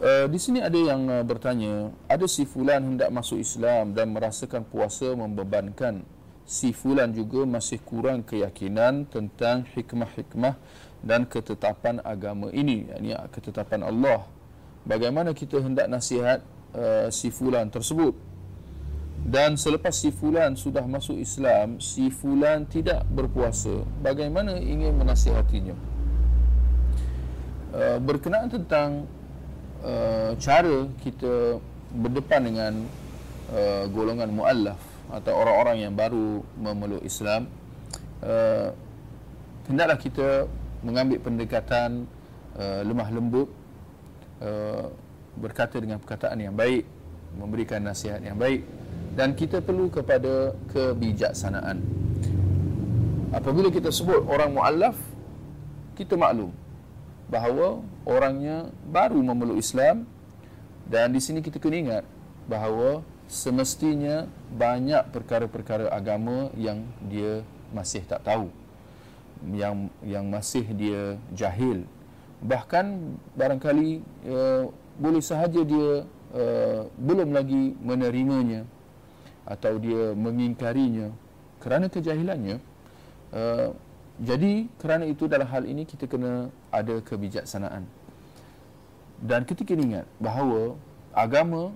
Uh, di sini ada yang uh, bertanya, ada si fulan hendak masuk Islam dan merasakan puasa membebankan. Si fulan juga masih kurang keyakinan tentang hikmah-hikmah dan ketetapan agama ini, yakni ketetapan Allah. Bagaimana kita hendak nasihat uh, si fulan tersebut? Dan selepas si fulan sudah masuk Islam, si fulan tidak berpuasa, bagaimana ingin menasihatinya? Uh, berkenaan tentang uh, cara kita berdepan dengan uh, golongan muallaf atau orang-orang yang baru memeluk Islam uh, hendaklah kita mengambil pendekatan uh, lemah lembut uh, berkata dengan perkataan yang baik memberikan nasihat yang baik dan kita perlu kepada kebijaksanaan. Apabila kita sebut orang muallaf kita maklum bahawa orangnya baru memeluk Islam. Dan di sini kita kena ingat bahawa semestinya banyak perkara-perkara agama yang dia masih tak tahu yang yang masih dia jahil. Bahkan barangkali uh, boleh sahaja dia uh, belum lagi menerimanya atau dia mengingkarinya. Kerana kejahilannya uh, jadi kerana itu dalam hal ini kita kena ada kebijaksanaan. Dan kita kena ingat bahawa agama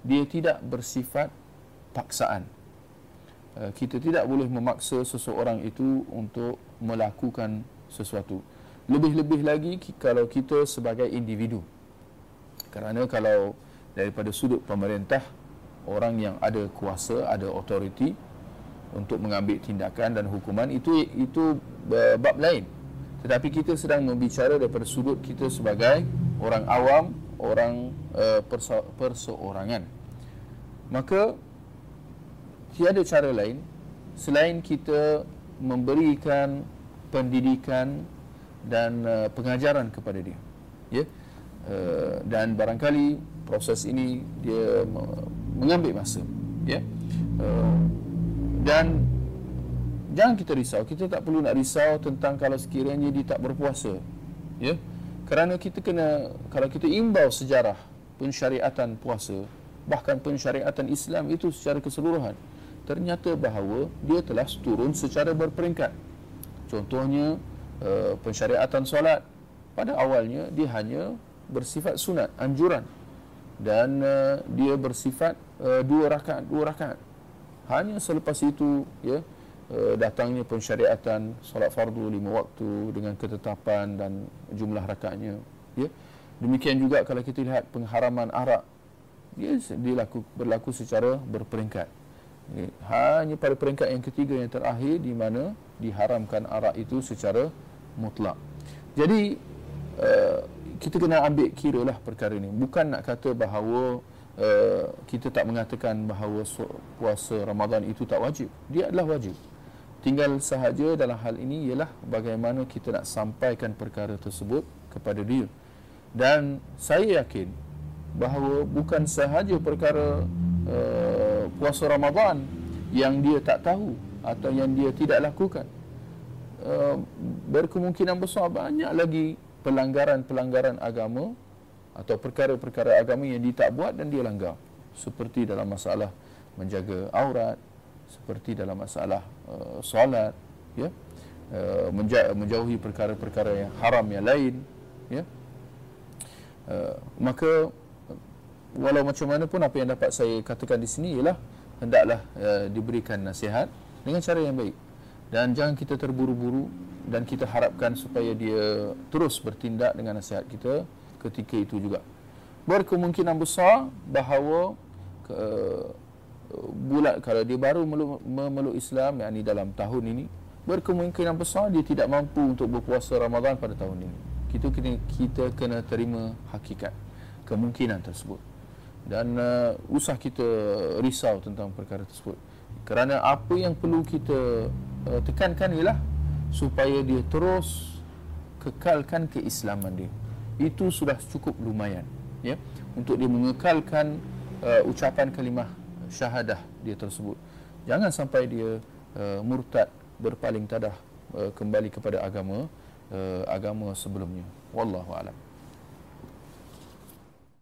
dia tidak bersifat paksaan. Eh, kita tidak boleh memaksa seseorang itu untuk melakukan sesuatu. Lebih-lebih lagi kalau kita sebagai individu. Kerana kalau daripada sudut pemerintah, orang yang ada kuasa, ada autoriti, untuk mengambil tindakan dan hukuman itu itu bab lain. Tetapi kita sedang membicara daripada sudut kita sebagai orang awam orang uh, perso- perseorangan. Maka tiada cara lain selain kita memberikan pendidikan dan uh, pengajaran kepada dia. Ya? Uh, dan barangkali proses ini dia mengambil masa. Ya? Uh, dan jangan kita risau. Kita tak perlu nak risau tentang kalau sekiranya dia tak berpuasa. Ya? Kerana kita kena kalau kita imbau sejarah pensyariatan puasa bahkan pensyariatan Islam itu secara keseluruhan ternyata bahawa dia telah turun secara berperingkat. Contohnya uh, pensyariatan solat. Pada awalnya dia hanya bersifat sunat anjuran. Dan uh, dia bersifat uh, dua rakaat dua rakaat. Hanya selepas itu ya eh, datangnya pensyariatan solat fardu lima waktu dengan ketetapan dan jumlah rakaatnya ya demikian juga kalau kita lihat pengharaman arak dia dilaku, berlaku secara berperingkat ya, hanya pada peringkat yang ketiga yang terakhir di mana diharamkan arak itu secara mutlak jadi uh, kita kena ambil kira lah perkara ini bukan nak kata bahawa Eh, kita tak mengatakan bahawa puasa Ramadan itu tak wajib. Dia adalah wajib. Tinggal sahaja dalam hal ini ialah bagaimana kita nak sampaikan perkara tersebut kepada dia. Dan saya yakin bahawa bukan sahaja perkara uh, puasa Ramadan yang dia tak tahu atau yang dia tidak lakukan. Uh, berkemungkinan besar banyak lagi pelanggaran-pelanggaran agama atau perkara-perkara agama yang dia tak buat dan dia langgar seperti dalam masalah menjaga aurat seperti dalam masalah uh, solat ya uh, menja- menjauhi perkara-perkara yang haram yang lain ya uh, maka walau macam mana pun apa yang dapat saya katakan di sini ialah hendaklah uh, diberikan nasihat dengan cara yang baik dan jangan kita terburu-buru dan kita harapkan supaya dia terus bertindak dengan nasihat kita ketika itu juga. Berkemungkinan besar bahawa ke, bulat kalau dia baru memeluk Islam yakni dalam tahun ini berkemungkinan besar dia tidak mampu untuk berpuasa Ramadan pada tahun ini. Kita kena kita kena terima hakikat kemungkinan tersebut. Dan uh, usah kita risau tentang perkara tersebut. Kerana apa yang perlu kita uh, tekankan ialah supaya dia terus kekalkan keislaman dia itu sudah cukup lumayan ya untuk dia mengekalkan uh, ucapan kalimah syahadah dia tersebut. Jangan sampai dia uh, murtad berpaling tadah uh, kembali kepada agama uh, agama sebelumnya. Wallahu alam